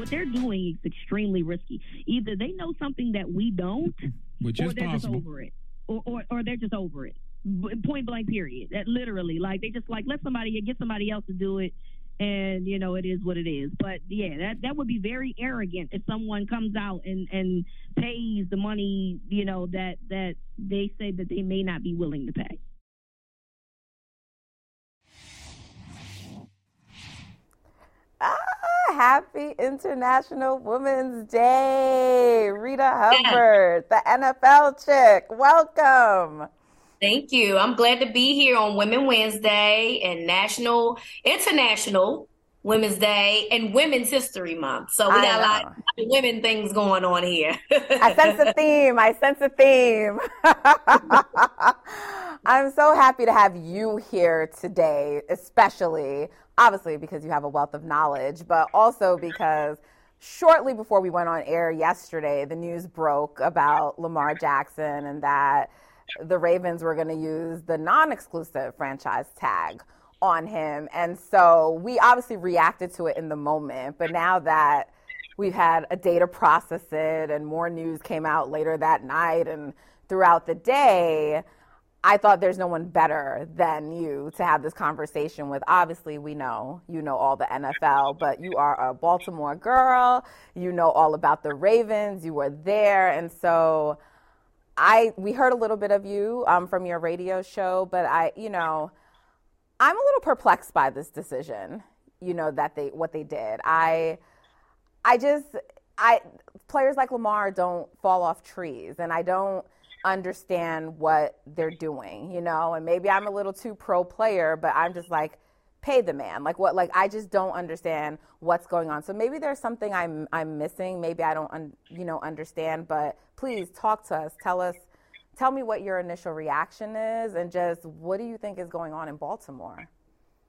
What they're doing is extremely risky. Either they know something that we don't, Which or is they're possible. just over it, or, or or they're just over it. Point blank, period. That literally, like they just like let somebody get somebody else to do it, and you know it is what it is. But yeah, that that would be very arrogant if someone comes out and and pays the money, you know that that they say that they may not be willing to pay. Ah, happy International Women's Day. Rita Hubbard, the NFL chick. Welcome. Thank you. I'm glad to be here on Women Wednesday and National International Women's Day and Women's History Month. So we I got a lot of women things going on here. I sense a theme. I sense a theme. I'm so happy to have you here today, especially, obviously, because you have a wealth of knowledge, but also because shortly before we went on air yesterday, the news broke about Lamar Jackson and that the Ravens were going to use the non exclusive franchise tag on him. And so we obviously reacted to it in the moment, but now that we've had a day to process it and more news came out later that night and throughout the day i thought there's no one better than you to have this conversation with. Obviously we know. You know all the nfl but you are a baltimore girl. You know all about the ravens. You were there. And so i we heard a little bit of you um, from your radio show but i you know i'm a little perplexed by this decision you know that they what they did. I I just I players like Lamar don't fall off trees. And I don't understand what they're doing, you know, and maybe I'm a little too pro player, but I'm just like pay the man. Like what like I just don't understand what's going on. So maybe there's something I'm I'm missing, maybe I don't un, you know understand, but please talk to us. Tell us tell me what your initial reaction is and just what do you think is going on in Baltimore?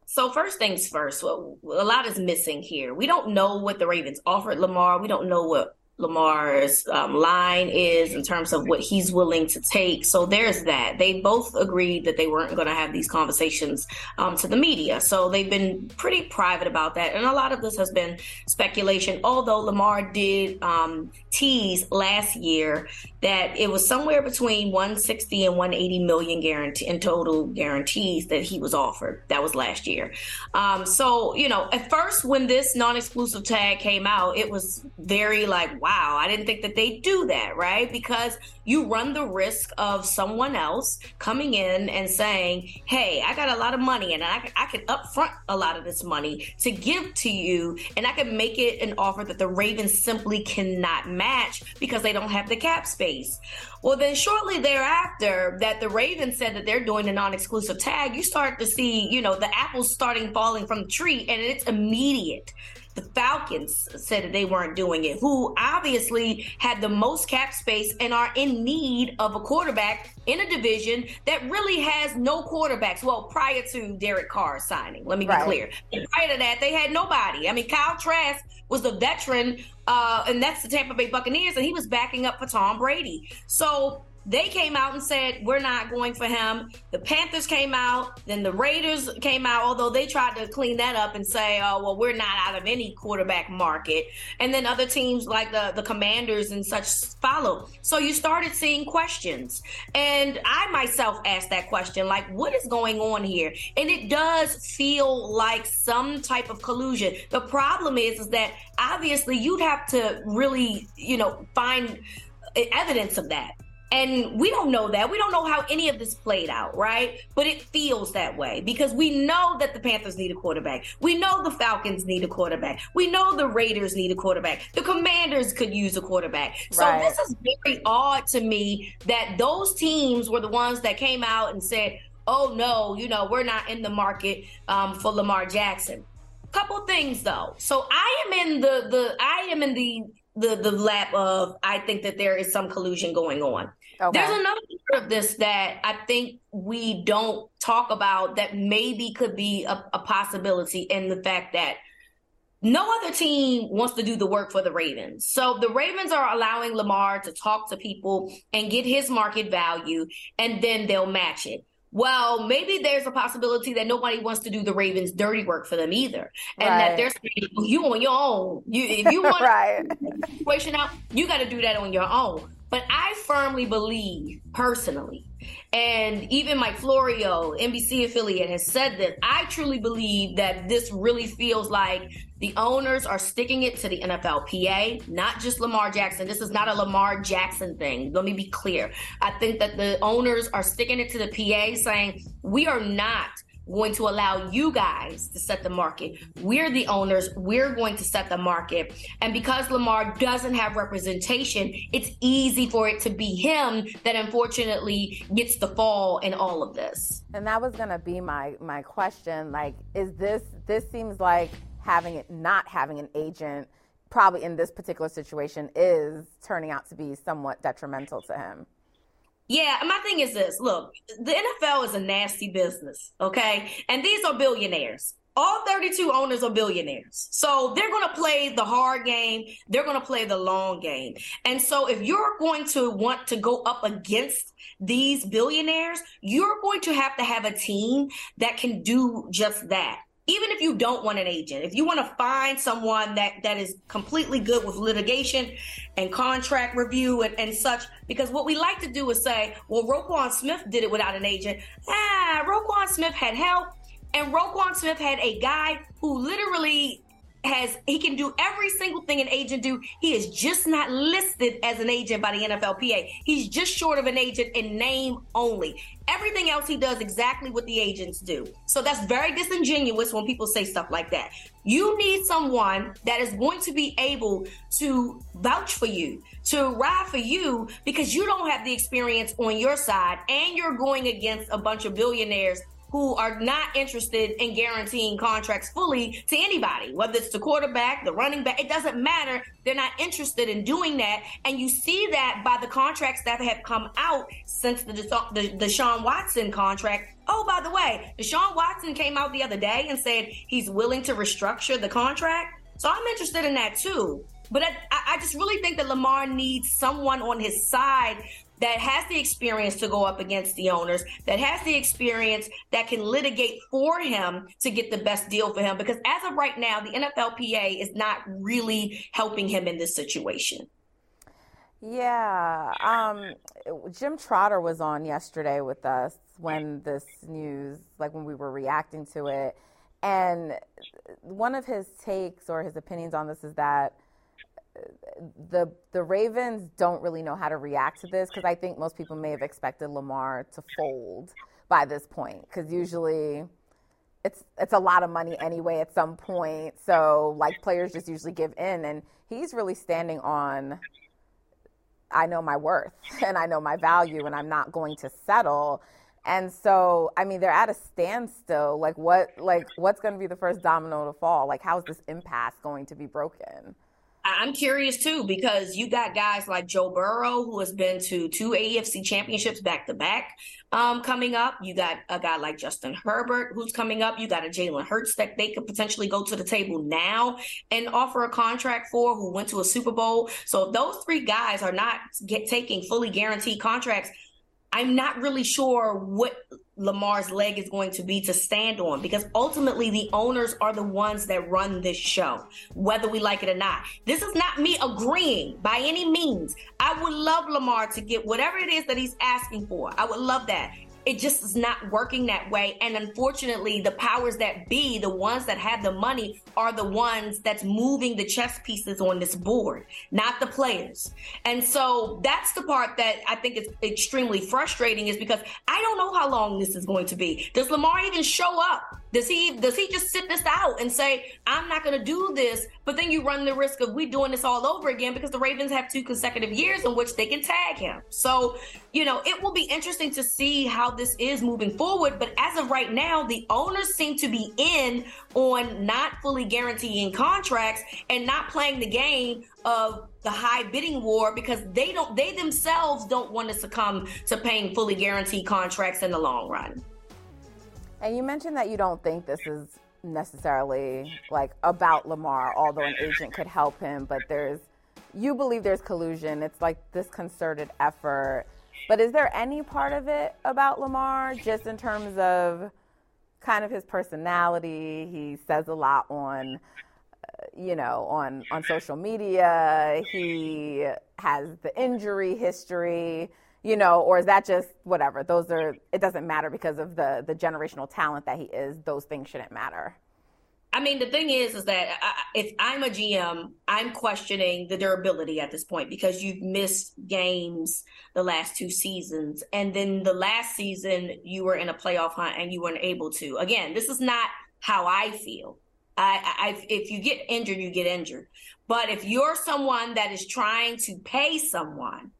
So first things first, well, a lot is missing here. We don't know what the Ravens offered Lamar. We don't know what Lamar's um, line is in terms of what he's willing to take. So there's that. They both agreed that they weren't going to have these conversations um, to the media. So they've been pretty private about that. And a lot of this has been speculation, although Lamar did um, tease last year that it was somewhere between 160 and 180 million guarantee in total guarantees that he was offered. That was last year. Um, so, you know, at first when this non-exclusive tag came out, it was very like, wow, I didn't think that they do that, right? Because you run the risk of someone else coming in and saying, hey, I got a lot of money and I, I can upfront a lot of this money to give to you and I can make it an offer that the Ravens simply cannot match because they don't have the cap space. Well, then shortly thereafter, that the Ravens said that they're doing a non-exclusive tag, you start to see, you know, the apples starting falling from the tree, and it's immediate. The Falcons said that they weren't doing it, who obviously had the most cap space and are in need of a quarterback in a division that really has no quarterbacks. Well, prior to Derek Carr signing, let me be Right. clear. And prior to that, they had nobody. I mean, Kyle Trask was the veteran, uh, and that's the Tampa Bay Buccaneers, and he was backing up for Tom Brady. So they came out and said, We're not going for him. The Panthers came out, then the Raiders came out, although they tried to clean that up and say, Oh, well, we're not out of any quarterback market. And then other teams like the, the Commanders and such follow. So you started seeing questions. And I myself asked that question, like, what is going on here? And it does feel like some type of collusion. The problem is, is that obviously you'd have to really, you know, find evidence of that. And we don't know that. We don't know how any of this played out, right? But it feels that way because we know that the Panthers need a quarterback. We know the Falcons need a quarterback. We know the Raiders need a quarterback. The Commanders could use a quarterback. So Right. this is very odd to me that those teams were the ones that came out and said, oh no, you know, we're not in the market um, for Lamar Jackson. couple things though. So I am in the the I am in the the the lap of I think that there is some collusion going on. Okay. There's another part of this that I think we don't talk about that maybe could be a, a possibility in the fact that no other team wants to do the work for the Ravens. So the Ravens are allowing Lamar to talk to people and get his market value, and then they'll match it. Well, maybe there's a possibility that nobody wants to do the Ravens' dirty work for them either, and right. that they're saying you on your own. You if you want right. situation out, you got to do that on your own. But I firmly believe, personally, and even Mike Florio, NBC affiliate, has said this. I truly believe that this really feels like the owners are sticking it to the NFLPA, not just Lamar Jackson. This is not a Lamar Jackson thing. Let me be clear. I think that the owners are sticking it to the PA, saying, we are not going to allow you guys to set the market. We're the owners. We're going to set the market. And because Lamar doesn't have representation, it's easy for it to be him that unfortunately gets the fall in all of this. And that was going to be my my question like is this this seems like having it not having an agent probably in this particular situation is turning out to be somewhat detrimental to him. Yeah, my thing is this look, the NFL is a nasty business, okay? And these are billionaires. All 32 owners are billionaires. So they're going to play the hard game. They're going to play the long game. And so if you're going to want to go up against these billionaires, you're going to have to have a team that can do just that even if you don't want an agent, if you want to find someone that that is completely good with litigation and contract review and, and such, because what we like to do is say, well, Roquan Smith did it without an agent. Ah, Roquan Smith had help. And Roquan Smith had a guy who literally has he can do every single thing an agent do. He is just not listed as an agent by the NFLPA. He's just short of an agent in name only. Everything else he does exactly what the agents do. So that's very disingenuous when people say stuff like that. You need someone that is going to be able to vouch for you, to ride for you because you don't have the experience on your side and you're going against a bunch of billionaires who are not interested in guaranteeing contracts fully to anybody, whether it's the quarterback, the running back, it doesn't matter. They're not interested in doing that. And you see that by the contracts that have come out since the, the, the Deshaun Watson contract. Oh, by the way, Deshaun Watson came out the other day and said he's willing to restructure the contract. So I'm interested in that too. But I, I just really think that Lamar needs someone on his side that has the experience to go up against the owners, that has the experience that can litigate for him to get the best deal for him. Because as of right now, the NFLPA is not really helping him in this situation. Yeah. Um, Jim Trotter was on yesterday with us when this news, like when we were reacting to it. And one of his takes or his opinions on this is that the the Ravens don't really know how to react to this because I think most people may have expected Lamar to fold by this point because usually it's it's a lot of money anyway at some point. So like players just usually give in, and he's really standing on. I know my worth and I know my value, and I'm not going to settle. And so, I mean, they're at a standstill. Like, what, like, what's going to be the first domino to fall? Like, how's this impasse going to be broken? I'm curious too because you got guys like Joe Burrow who has been to two AFC championships back to back um, coming up. You got a guy like Justin Herbert who's coming up. You got a Jalen Hurts that they could potentially go to the table now and offer a contract for who went to a Super Bowl. So if those three guys are not get, taking fully guaranteed contracts, I'm not really sure what Lamar's leg is going to be to stand on because ultimately the owners are the ones that run this show, whether we like it or not. This is not me agreeing by any means. I would love Lamar to get whatever it is that he's asking for. I would love that it just is not working that way. And unfortunately, the powers that be, the ones that have the money, are the ones that's moving the chess pieces on this board, not the players. And so that's the part that I think is extremely frustrating is because I don't know how long this is going to be. Does Lamar even show up Does he does he just sit this out and say, I'm not gonna do this, but then you run the risk of we doing this all over again because the Ravens have two consecutive years in which they can tag him. So, you know, it will be interesting to see how this is moving forward. But as of right now, the owners seem to be in on not fully guaranteeing contracts and not playing the game of the high bidding war because they don't they themselves don't want to succumb to paying fully guaranteed contracts in the long run. And you mentioned that you don't think this is necessarily like about Lamar, although an agent could help him, but there's you believe there's collusion. It's like this concerted effort. But is there any part of it about Lamar just in terms of kind of his personality? He says a lot on uh, you know, on on social media. He has the injury history you know, or is that just whatever? Those are it doesn't matter because of the the generational talent that he is. Those things shouldn't matter. I mean, the thing is, is that if I'm a GM, I'm questioning the durability at this point because you've missed games the last two seasons, and then the last season you were in a playoff hunt and you weren't able to. Again, this is not how I feel. I, I, if you get injured, you get injured. But if you're someone that is trying to pay someone,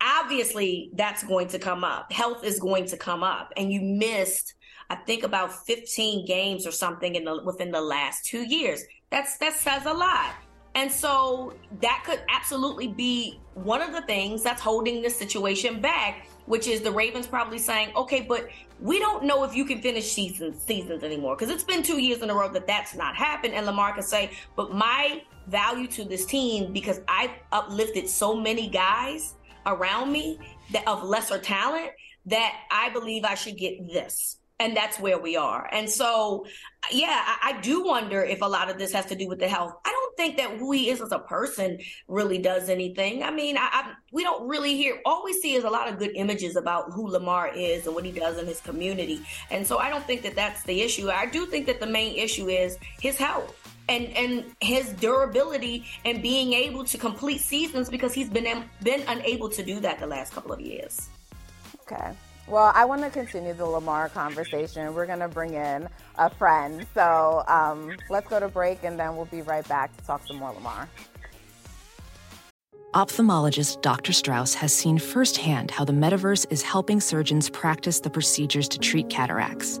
obviously that's going to come up. Health is going to come up, and you missed, I think, about 15 games or something in the within the last two years. That's that says a lot. And so that could absolutely be one of the things that's holding this situation back, which is the Ravens probably saying, okay, but we don't know if you can finish seasons seasons anymore because it's been two years in a row that that's not happened. And Lamar can say, but my value to this team because I've uplifted so many guys around me that of lesser talent that I believe I should get this. And that's where we are. And so, yeah, I, I, do wonder if a lot of this has to do with the health. I don't think that who he is as a person really does anything. I mean, I, I, we don't really hear, all we see is a lot of good images about who Lamar is and what he does in his community. And so I don't think that that's the issue. I do think that the main issue is his health and and his durability and being able to complete seasons because he's been been unable to do that the last couple of years. Okay. Well, I want to continue the Lamar conversation. We're going to bring in a friend. So um, let's go to break and then we'll be right back to talk some more Lamar. Ophthalmologist Dr. Strauss has seen firsthand how the metaverse is helping surgeons practice the procedures to treat cataracts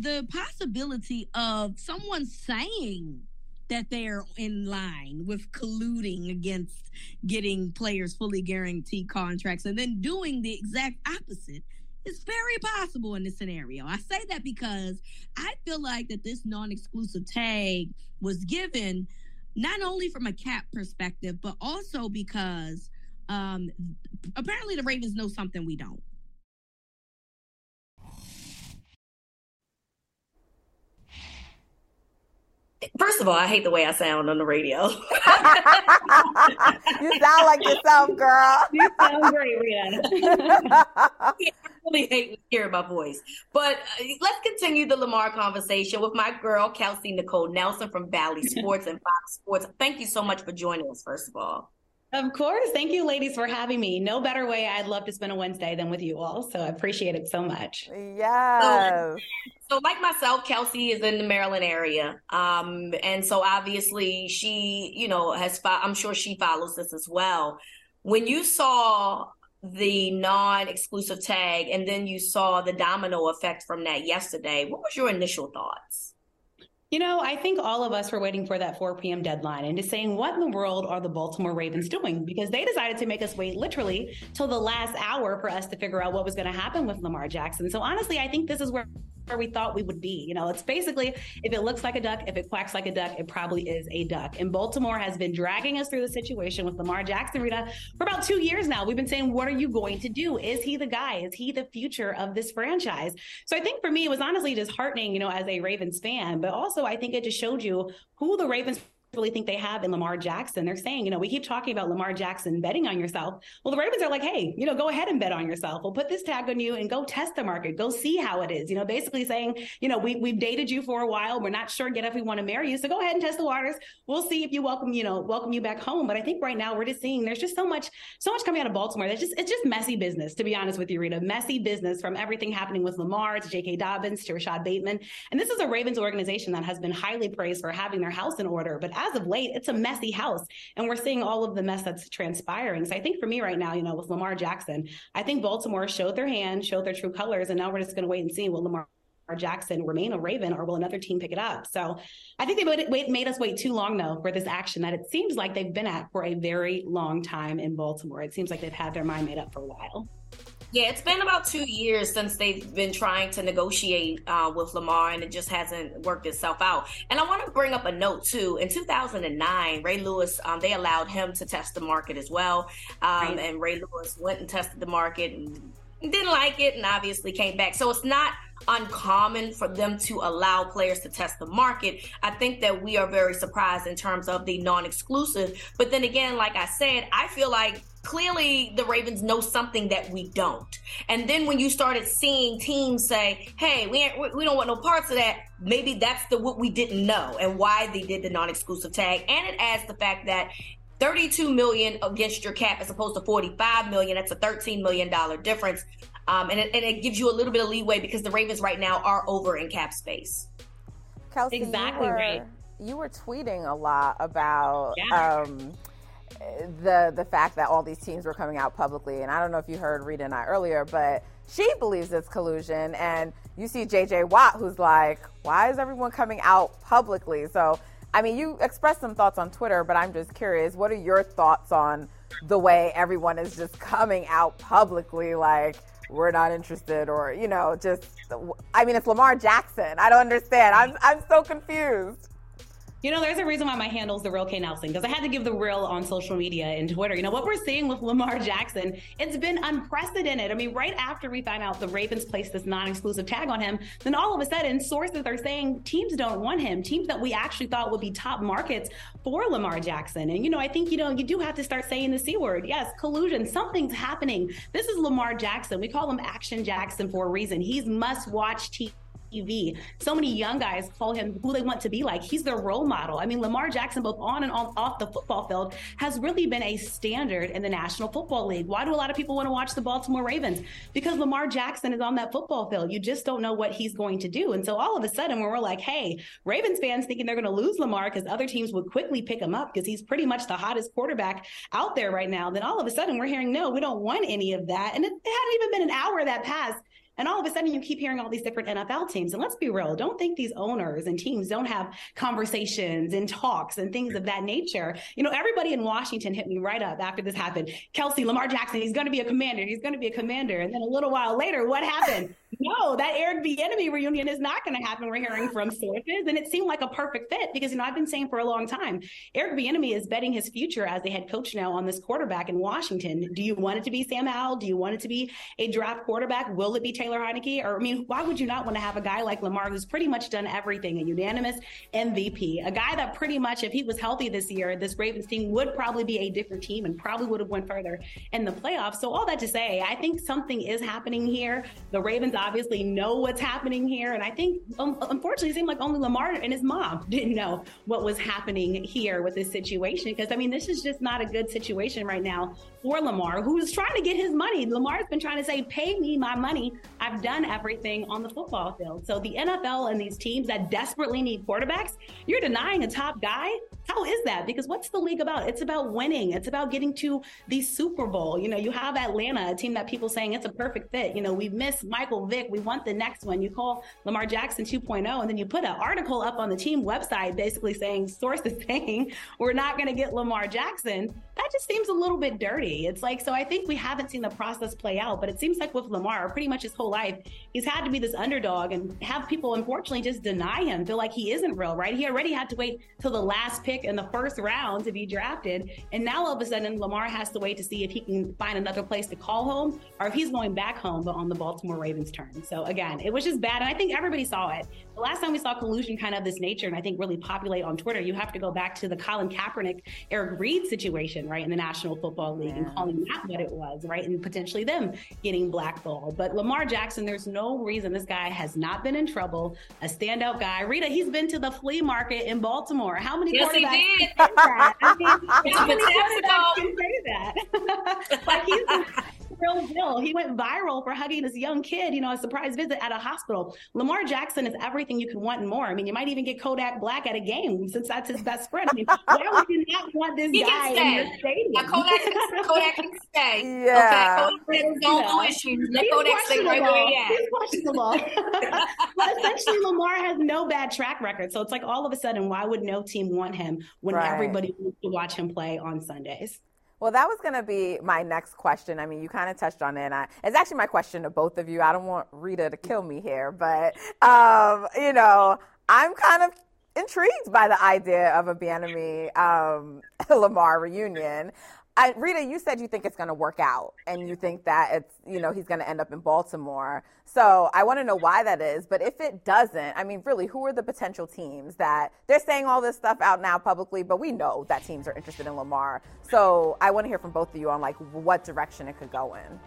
The possibility of someone saying that they're in line with colluding against getting players fully guaranteed contracts and then doing the exact opposite is very possible in this scenario. I say that because I feel like that this non-exclusive tag was given not only from a cap perspective, but also because um, apparently the Ravens know something we don't. First of all, I hate the way I sound on the radio. you sound like yourself, girl. you sound great, Rita. I really hate hearing my voice. But uh, let's continue the Lamar conversation with my girl, Kelsey Nicole Nelson from Bally Sports and Fox Sports. Thank you so much for joining us, first of all. Of course. Thank you, ladies, for having me. No better way I'd love to spend a Wednesday than with you all. So I appreciate it so much. Yes. So, so like myself, Kelsey is in the Maryland area. Um, and so obviously she, you know, has, fo- I'm sure she follows this as well. When you saw the non exclusive tag and then you saw the domino effect from that yesterday, what was your initial thoughts? You know, I think all of us were waiting for that 4 p.m. deadline and just saying, what in the world are the Baltimore Ravens doing? Because they decided to make us wait literally till the last hour for us to figure out what was going to happen with Lamar Jackson. So honestly, I think this is where we thought we would be. You know, it's basically if it looks like a duck, if it quacks like a duck, it probably is a duck. And Baltimore has been dragging us through the situation with Lamar Jackson, Rita, for about two years now. We've been saying, what are you going to do? Is he the guy? Is he the future of this franchise? So I think for me, it was honestly disheartening, you know, as a Ravens fan, but also I think it just showed you who the Ravens really think they have in Lamar Jackson. They're saying, you know, we keep talking about Lamar Jackson betting on yourself. Well, the Ravens are like, hey, you know, go ahead and bet on yourself. We'll put this tag on you and go test the market. Go see how it is. You know, basically saying, you know, we we've dated you for a while. We're not sure yet if we want to marry you. So go ahead and test the waters. We'll see if you welcome, you know, welcome you back home. But I think right now we're just seeing there's just so much, so much coming out of Baltimore. That's just it's just messy business, to be honest with you, Rita. Messy business from everything happening with Lamar to J.K. Dobbins to Rashod Bateman. And this is a Ravens organization that has been highly praised for having their house in order. But as of late, it's a messy house. And we're seeing all of the mess that's transpiring. So I think for me right now, you know, with Lamar Jackson, I think Baltimore showed their hand, showed their true colors. And now we're just going to wait and see will Lamar Jackson remain a Raven or will another team pick it up? So I think they made, made us wait too long, though, for this action that it seems like they've been at for a very long time in Baltimore. It seems like they've had their mind made up for a while. Yeah, it's been about two years since they've been trying to negotiate uh, with Lamar, and it just hasn't worked itself out. And I want to bring up a note too. In 2009, Ray Lewis, um, they allowed him to test the market as well, um, right. and Ray Lewis went and tested the market and didn't like it, and obviously came back. So it's not uncommon for them to allow players to test the market. I think that we are very surprised in terms of the non exclusive. But then again, like I said, I feel like clearly the Ravens know something that we don't. And then when you started seeing teams say, "Hey, we ain't, we don't want no parts of that," maybe that's the what we didn't know and why they did the non-exclusive tag. And it adds the fact that 32 million against your cap as opposed to 45 million. That's a 13 million dollar difference. Um, and, it, and it gives you a little bit of leeway because the Ravens right now are over in cap space. Kelsey, exactly you were, right. You were tweeting a lot about yeah. um, the the fact that all these teams were coming out publicly. And I don't know if you heard Rita and I earlier, but she believes it's collusion. And you see JJ Watt, who's like, why is everyone coming out publicly? So, I mean, you expressed some thoughts on Twitter, but I'm just curious, what are your thoughts on the way everyone is just coming out publicly like, we're not interested or you know just i mean it's lamar jackson. I don't understand. I'm, I'm so confused you know, there's a reason why my handle is the real K Nelson because I had to give the real on social media and Twitter. You know, what we're seeing with Lamar Jackson, it's been unprecedented. I mean, right after we find out the Ravens placed this non exclusive tag on him, then all of a sudden sources are saying teams don't want him, teams that we actually thought would be top markets for Lamar Jackson. And, you know, I think, you know, you do have to start saying the C word. Yes, collusion, something's happening. This is Lamar Jackson. We call him Action Jackson for a reason. He's must watch TV TV. So many young guys call him who they want to be like. He's their role model. I mean, Lamar Jackson, both on and off the football field, has really been a standard in the National Football League. Why do a lot of people want to watch the Baltimore Ravens? Because Lamar Jackson is on that football field. You just don't know what he's going to do. And so all of a sudden, when we're like, hey, Ravens fans thinking they're going to lose Lamar because other teams would quickly pick him up because he's pretty much the hottest quarterback out there right now, then all of a sudden we're hearing, no, we don't want any of that. And it hadn't even been an hour that passed and all of a sudden, you keep hearing all these different NFL teams. And let's be real, don't think these owners and teams don't have conversations and talks and things of that nature. You know, everybody in Washington hit me right up after this happened. Kelsey, Lamar Jackson, he's going to be a commander. He's going to be a commander. And then a little while later, what happened? No, that Eric Bieniemy reunion is not going to happen. We're hearing from sources, and it seemed like a perfect fit because you know I've been saying for a long time, Eric Bieniemy is betting his future as the head coach now on this quarterback in Washington. Do you want it to be Sam Howell? Do you want it to be a draft quarterback? Will it be Taylor? Heinicke? Or, I mean, why would you not want to have a guy like Lamar who's pretty much done everything, a unanimous MVP, a guy that pretty much, if he was healthy this year, this Ravens team would probably be a different team and probably would have went further in the playoffs. So, all that to say, I think something is happening here. The Ravens obviously know what's happening here. And I think, um, unfortunately, it seemed like only Lamar and his mom didn't know what was happening here with this situation. Because, I mean, this is just not a good situation right now for Lamar, who's trying to get his money. Lamar's been trying to say, pay me my money. I've done everything on the football field. So the NFL and these teams that desperately need quarterbacks, you're denying a top guy. How is that? Because what's the league about? It's about winning. It's about getting to the Super Bowl. You know, you have Atlanta, a team that people saying it's a perfect fit. You know, we miss Michael Vick. We want the next one. You call Lamar Jackson 2.0, and then you put an article up on the team website basically saying, sources saying, we're not going to get Lamar Jackson. That just seems a little bit dirty. It's like, so I think we haven't seen the process play out, but it seems like with Lamar, pretty much his whole life, he's had to be this underdog and have people unfortunately just deny him, feel like he isn't real, right? He already had to wait till the last pick in the first round to be drafted. And now all of a sudden, Lamar has to wait to see if he can find another place to call home or if he's going back home, but on the Baltimore Ravens turn. So again, it was just bad. And I think everybody saw it. The last time we saw collusion kind of this nature, and I think really populate on Twitter, you have to go back to the Colin Kaepernick, Eric Reid situation, right, in the National Football League yeah. and calling that what it was, right, and potentially them getting blackballed. But Lamar Jackson, there's no reason this guy has not been in trouble. A standout guy. Rita, he's been to the flea market in Baltimore. How many yes, quarterbacks did. that? I mean, how many quarterbacks can say that? like he's real deal. He went viral for hugging this young kid, you know, a surprise visit at a hospital. Lamar Jackson is everything you can want and more. I mean, you might even get Kodak Black at a game since that's his best friend. I mean, why would you not want this he guy in your stadium? Now, Kodak, Kodak can stay. Yeah. Okay, Kodak has no issues. Let Kodak stay right where he is. He's questionable. but essentially, Lamar has no bad track record. So it's like all of a sudden, why would no team want him when right. everybody wants to watch him play on Sundays? Well, that was going to be my next question. I mean, you kind of touched on it. And I, it's actually my question to both of you. I don't want Rita to kill me here, but, um, you know, I'm kind of intrigued by the idea of a Bieniemy um, Lamar reunion. I, Rita, you said you think it's going to work out, and you think that it's you know he's going to end up in Baltimore. So I want to know why that is. But if it doesn't, I mean, really, who are the potential teams that they're saying all this stuff out now publicly? But we know that teams are interested in Lamar. So I want to hear from both of you on like what direction it could go in.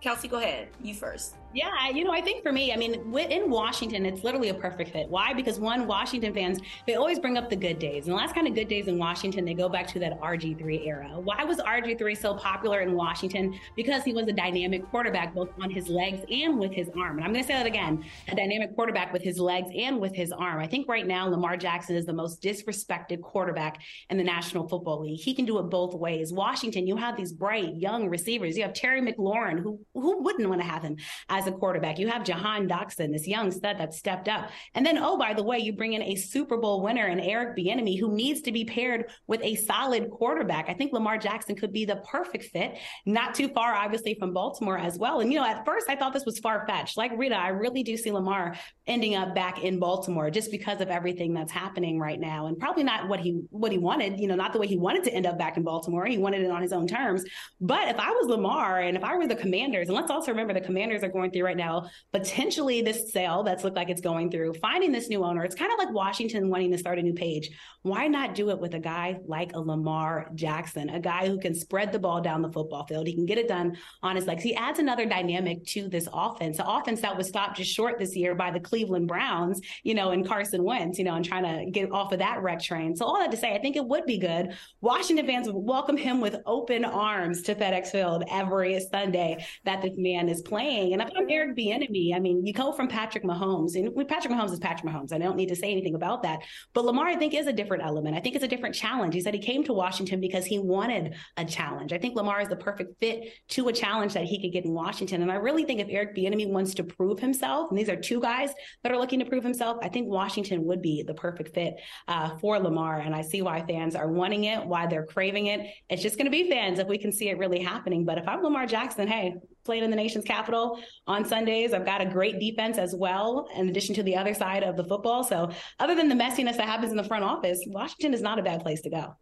Kelsey, go ahead. You first. Yeah, you know, I think for me, I mean, in Washington, it's literally a perfect fit. Why? Because one, Washington fans, they always bring up the good days. And the last kind of good days in Washington, they go back to that RG3 era. Why was RG3 so popular in Washington? Because he was a dynamic quarterback, both on his legs and with his arm. And I'm going to say that again a dynamic quarterback with his legs and with his arm. I think right now, Lamar Jackson is the most disrespected quarterback in the National Football League. He can do it both ways. Washington, you have these bright, young receivers. You have Terry McLaurin, who, who wouldn't want to have him as a quarterback. You have Jahan Dotson, this young stud that stepped up. And then, oh, by the way, you bring in a Super Bowl winner and Eric Bieniemy, who needs to be paired with a solid quarterback. I think Lamar Jackson could be the perfect fit, not too far, obviously, from Baltimore as well. And, you know, at first I thought this was far fetched. Like Rita, I really do see Lamar ending up back in Baltimore just because of everything that's happening right now. And probably not what he what he wanted, you know, not the way he wanted to end up back in Baltimore. He wanted it on his own terms. But if I was Lamar and if I were the commanders, and let's also remember the commanders are going through right now potentially this sale that's looked like it's going through, finding this new owner. It's kind of like Washington wanting to start a new page. Why not do it with a guy like a Lamar Jackson, a guy who can spread the ball down the football field? He can get it done on his legs. He adds another dynamic to this offense, the offense that was stopped just short this year by the Cleveland Browns, you know, and Carson Wentz, you know, and trying to get off of that wreck train. So all that to say, I think it would be good. Washington fans would welcome him with open arms to FedEx Field every Sunday that this man is playing. And if I'm Eric Bieniemy. I mean, you go from Patrick Mahomes, and Patrick Mahomes is Patrick Mahomes. I don't need to say anything about that. But Lamar, I think, is a different element. I think it's a different challenge. He said he came to Washington because he wanted a challenge. I think Lamar is the perfect fit to a challenge that he could get in Washington. And I really think if Eric Bieniemy wants to prove himself, and these are two guys that are looking to prove himself, I think Washington would be the perfect fit uh, for Lamar. And I see why fans are wanting it, why they're craving it. It's just going to be fans if we can see it really happening. But if I'm Lamar Jackson, hey, playing in the nation's capital on Sundays. I've got a great defense as well, in addition to the other side of the football. So, other than the messiness that happens in the front office, Washington is not a bad place to go.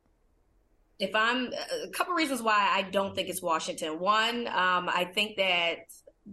If I'm a couple reasons why I don't think it's Washington. One, um, I think that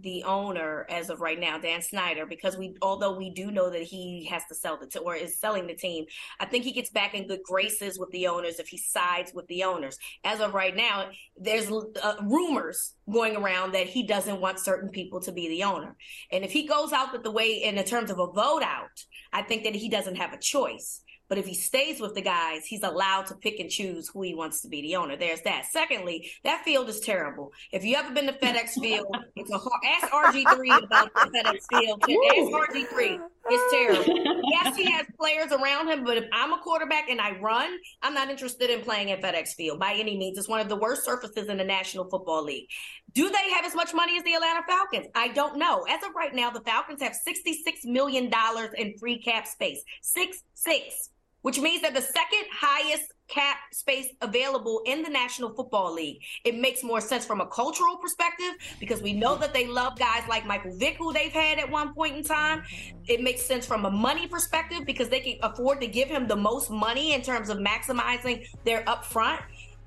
the owner as of right now, Dan Snyder, because we, although we do know that he has to sell the team or is selling the team, I think he gets back in good graces with the owners if he sides with the owners. As of right now, there's uh, rumors going around that he doesn't want certain people to be the owner, and if he goes out with the way in the terms of a vote out, I think that he doesn't have a choice. But if he stays with the guys, he's allowed to pick and choose who he wants to be the owner. There's that. Secondly, that field is terrible. If you ever been to FedEx Field, it's a hard, ask RG3 about the FedEx Field. Ask RG3. It's terrible. yes, he has players around him, but if I'm a quarterback and I run, I'm not interested in playing at FedEx Field by any means. It's one of the worst surfaces in the National Football League. Do they have as much money as the Atlanta Falcons? I don't know. As of right now, the Falcons have $66 million in free cap space. Six, six which means that the second highest cap space available in the National Football League. It makes more sense from a cultural perspective because we know that they love guys like Michael Vick, who they've had at one point in time. Mm-hmm. It makes sense from a money perspective because they can afford to give him the most money in terms of maximizing their upfront.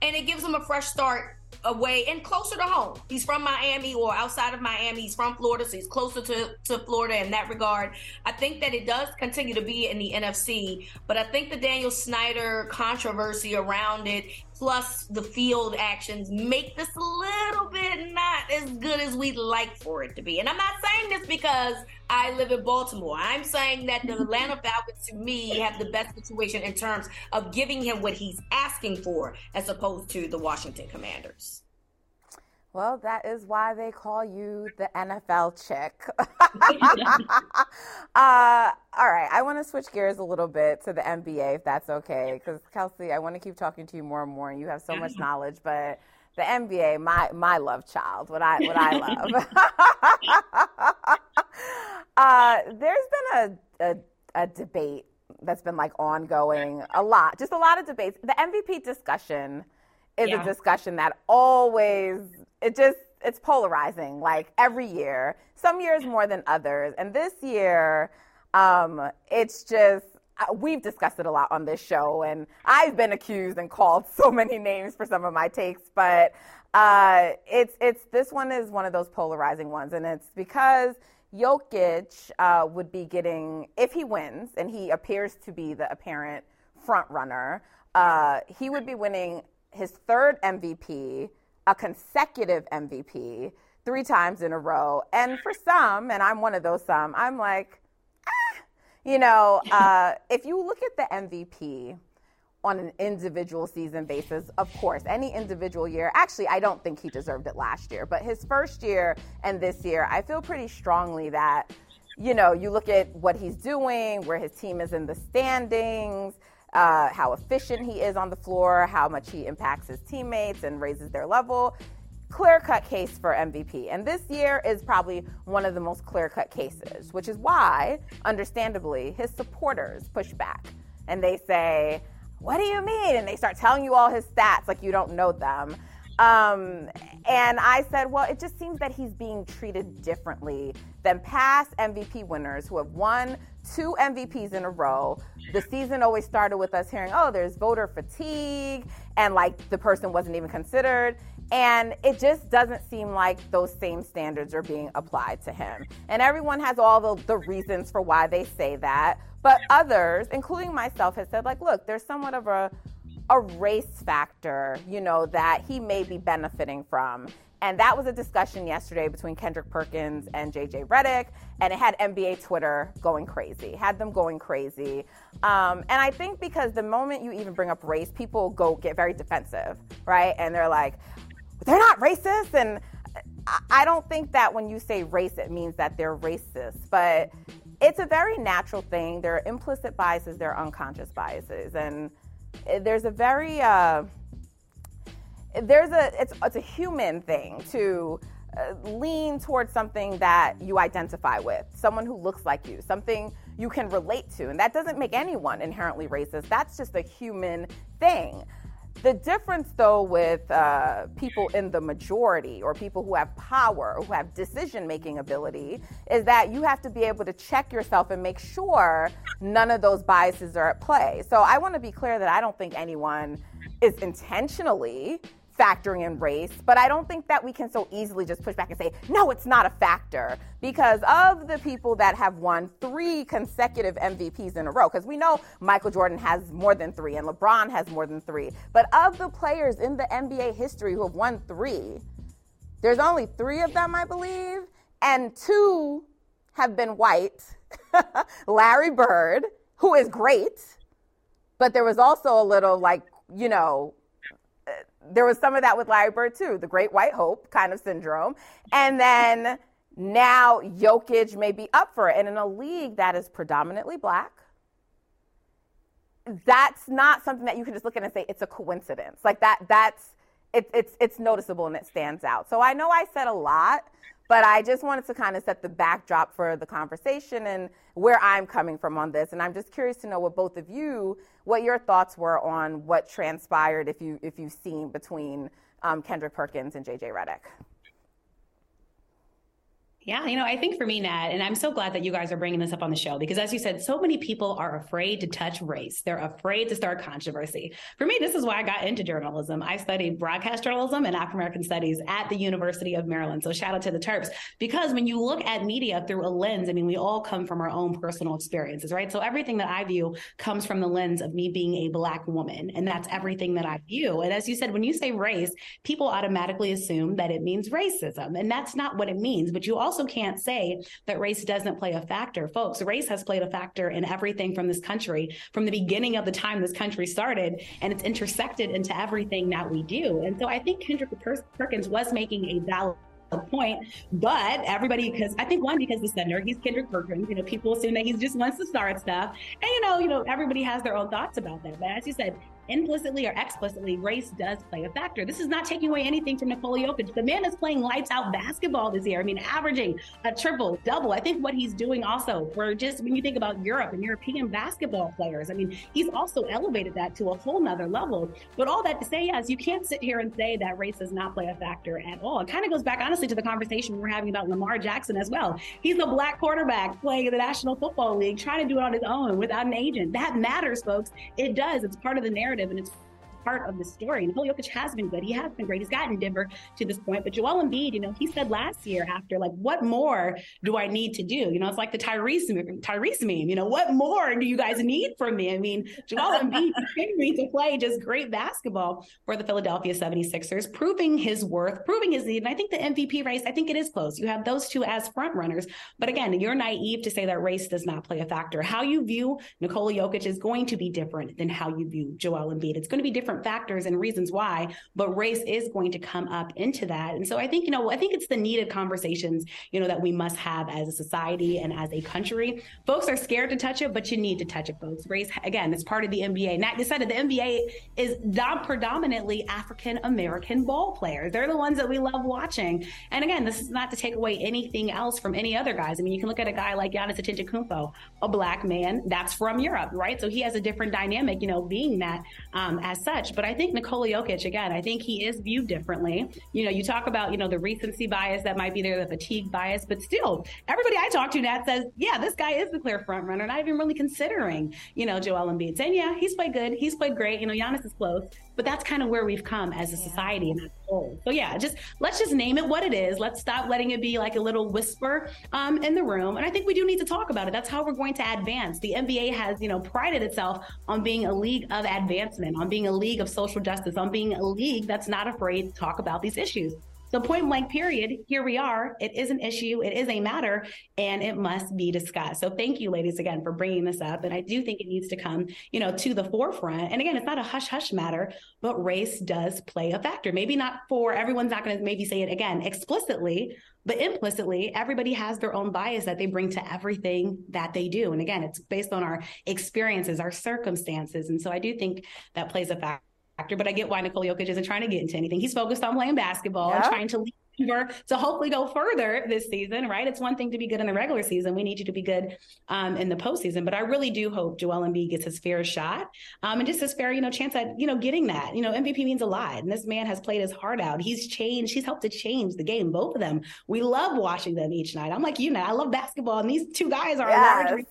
And it gives them a fresh start away and closer to home. He's from Miami or outside of Miami. He's from Florida, so he's closer to, to Florida in that regard. I think that it does continue to be in the NFC, but I think the Daniel Snyder controversy around it plus the field actions make this a little bit not as good as we'd like for it to be. And I'm not saying this because I live in Baltimore. I'm saying that the Atlanta Falcons, to me, have the best situation in terms of giving him what he's asking for as opposed to the Washington Commanders. Well, that is why they call you the NFL chick. uh, all right, I want to switch gears a little bit to the NBA, if that's okay. Because Kelsey, I want to keep talking to you more and more, and you have so much knowledge. But the NBA, my my love child, what I what I love. uh, there's been a, a a debate that's been like ongoing a lot, just a lot of debates. The MVP discussion is yeah. a discussion that always it just it's polarizing like every year. Some years more than others. And this year um, it's just we've discussed it a lot on this show and i've been accused and called so many names for some of my takes but uh, it's it's this one is one of those polarizing ones and it's because Jokic uh, would be getting if he wins and he appears to be the apparent front runner uh, he would be winning his third MVP, a consecutive MVP, three times in a row. And for some, and I'm one of those some, I'm like, ah, you know, uh, if you look at the MVP on an individual season basis, of course, any individual year, actually, I don't think he deserved it last year, but his first year and this year, I feel pretty strongly that, you know, you look at what he's doing, where his team is in the standings uh, how efficient he is on the floor, how much he impacts his teammates and raises their level. Clear cut case for MVP. And this year is probably one of the most clear cut cases, which is why, understandably, his supporters push back and they say, What do you mean? And they start telling you all his stats like you don't know them. Um, and I said, well, it just seems that he's being treated differently than past MVP winners who have won two MVPs in a row. The season always started with us hearing, oh, there's voter fatigue, and like the person wasn't even considered. And it just doesn't seem like those same standards are being applied to him. And everyone has all the, the reasons for why they say that. But others, including myself, have said, like, look, there's somewhat of a a race factor, you know, that he may be benefiting from. And that was a discussion yesterday between Kendrick Perkins and JJ Redick, and it had NBA Twitter going crazy, had them going crazy. Um, and I think because the moment you even bring up race, people go get very defensive, right? And they're like, they're not racist. And I don't think that when you say race, it means that they're racist, but it's a very natural thing. There are implicit biases, there are unconscious biases. And there's a very uh, there's a it's it's a human thing to uh, lean towards something that you identify with, someone who looks like you, something you can relate to, and that doesn't make anyone inherently racist. That's just a human thing. The difference, though, with uh, people in the majority or people who have power, who have decision making ability, is that you have to be able to check yourself and make sure none of those biases are at play. So I want to be clear that I don't think anyone is intentionally factoring in race, but I don't think that we can so easily just push back and say, no, it's not a factor because of the people that have won three consecutive MVPs in a row. Because we know Michael Jordan has more than three and LeBron has more than three. But of the players in the NBA history who have won three, there's only three of them, I believe, and two have been white. Larry Bird, who is great, but there was also a little like, you know, there was some of that with Larry Bird too, the great white hope kind of syndrome. And then now Jokic may be up for it. And in a league that is predominantly black, that's not something that you can just look at and say it's a coincidence. Like that, that's it, it's it's noticeable and it stands out. So I know I said a lot, but I just wanted to kind of set the backdrop for the conversation and where I'm coming from on this. And I'm just curious to know what both of you, what your thoughts were on what transpired, if you if you've seen between um, Kendrick Perkins and JJ Redick. Yeah, you know, I think for me, Nat, and I'm so glad that you guys are bringing this up on the show because, as you said, so many people are afraid to touch race. They're afraid to start controversy. For me, this is why I got into journalism. I studied broadcast journalism and African American studies at the University of Maryland. So, shout out to the Terps. Because when you look at media through a lens, I mean, we all come from our own personal experiences, right? So, everything that I view comes from the lens of me being a Black woman. And that's everything that I view. And as you said, when you say race, people automatically assume that it means racism. And that's not what it means. But you also also can't say that race doesn't play a factor. Folks, race has played a factor in everything from this country, from the beginning of the time this country started, and it's intersected into everything that we do. And so I think Kendrick Perkins was making a valid point. But everybody, because I think one, because the senator, he's Kendrick Perkins. You know, people assume that he just wants to start stuff, and you know, you know, everybody has their own thoughts about that. But as you said, implicitly or explicitly, race does play a factor. This is not taking away anything from Nikola Jokic. The man is playing lights out basketball this year. I mean, averaging a triple, double. I think what he's doing also for just when you think about Europe and European basketball players, I mean, he's also elevated that to a whole nother level. But all that to say, yes, you can't sit here and say that race does not play a factor at all. It kind of goes back, honestly, to the conversation we we're having about Lamar Jackson as well. He's a black quarterback playing in the National Football League, trying to do it on his own without an agent. That matters, folks. It does. It's part of the narrative narrative and it's part of the story. And Jokic has been good. He has been great. He's gotten Denver to this point. But Joel Embiid, you know, he said last year after, like, what more do I need to do? You know, it's like the Tyrese Tyrese meme. You know, what more do you guys need from me? I mean, Joel Embiid continuing to play just great basketball for the Philadelphia 76ers, proving his worth, proving his need. And I think the MVP race, I think it is close. You have those two as front runners. But again, you're naive to say that race does not play a factor. How you view Nikola Jokic is going to be different than how you view Joel Embiid. It's going to be different different factors and reasons why, but race is going to come up into that. And so I think, you know, I think it's the needed conversations, you know, that we must have as a society and as a country. Folks are scared to touch it, but you need to touch it, folks. Race, again, it's part of the NBA. Nat decided the NBA is not predominantly African American ball players. They're the ones that we love watching. And again, this is not to take away anything else from any other guys. I mean, you can look at a guy like Giannis Antetokounmpo, a black man that's from Europe, right? So he has a different dynamic, you know, being that um, as such But I think Nikola Jokic, again, I think he is viewed differently. You know, you talk about, you know, the recency bias that might be there, the fatigue bias, but still, everybody I talk to, Nat, says, yeah, this guy is the clear front runner. Not even really considering, you know, Joel Embiid. And yeah, he's played good. He's played great. You know, Giannis is close. But that's kind of where we've come as a society and as a whole. So yeah, just let's just name it what it is. Let's stop letting it be like a little whisper um, in the room. And I think we do need to talk about it. That's how we're going to advance. The NBA has, you know, prided itself on being a league of advancement, on being a league of social justice, on being a league that's not afraid to talk about these issues. So point blank period, here we are. It is an issue, it is a matter, and it must be discussed. So thank you, ladies, again, for bringing this up. And I do think it needs to come, you know, to the forefront. And again, it's not a hush hush matter, but race does play a factor. Maybe not for everyone's not going to maybe say it again explicitly, but implicitly, everybody has their own bias that they bring to everything that they do. And again, it's based on our experiences, our circumstances. And so I do think that plays a factor factor, but I get why Nikola Jokic isn't trying to get into anything. He's focused on playing basketball yeah. and trying to lead Denver to hopefully go further this season, right? It's one thing to be good in the regular season. We need you to be good um, in the postseason. But I really do hope Joel Embiid gets his fair shot um, and just his fair, you know, chance at, you know, getting that. You know, MVP means a lot. And this man has played his heart out. He's changed. He's helped to change the game, both of them. We love watching them each night. I'm like you know, I love basketball. And these two guys are yes. large.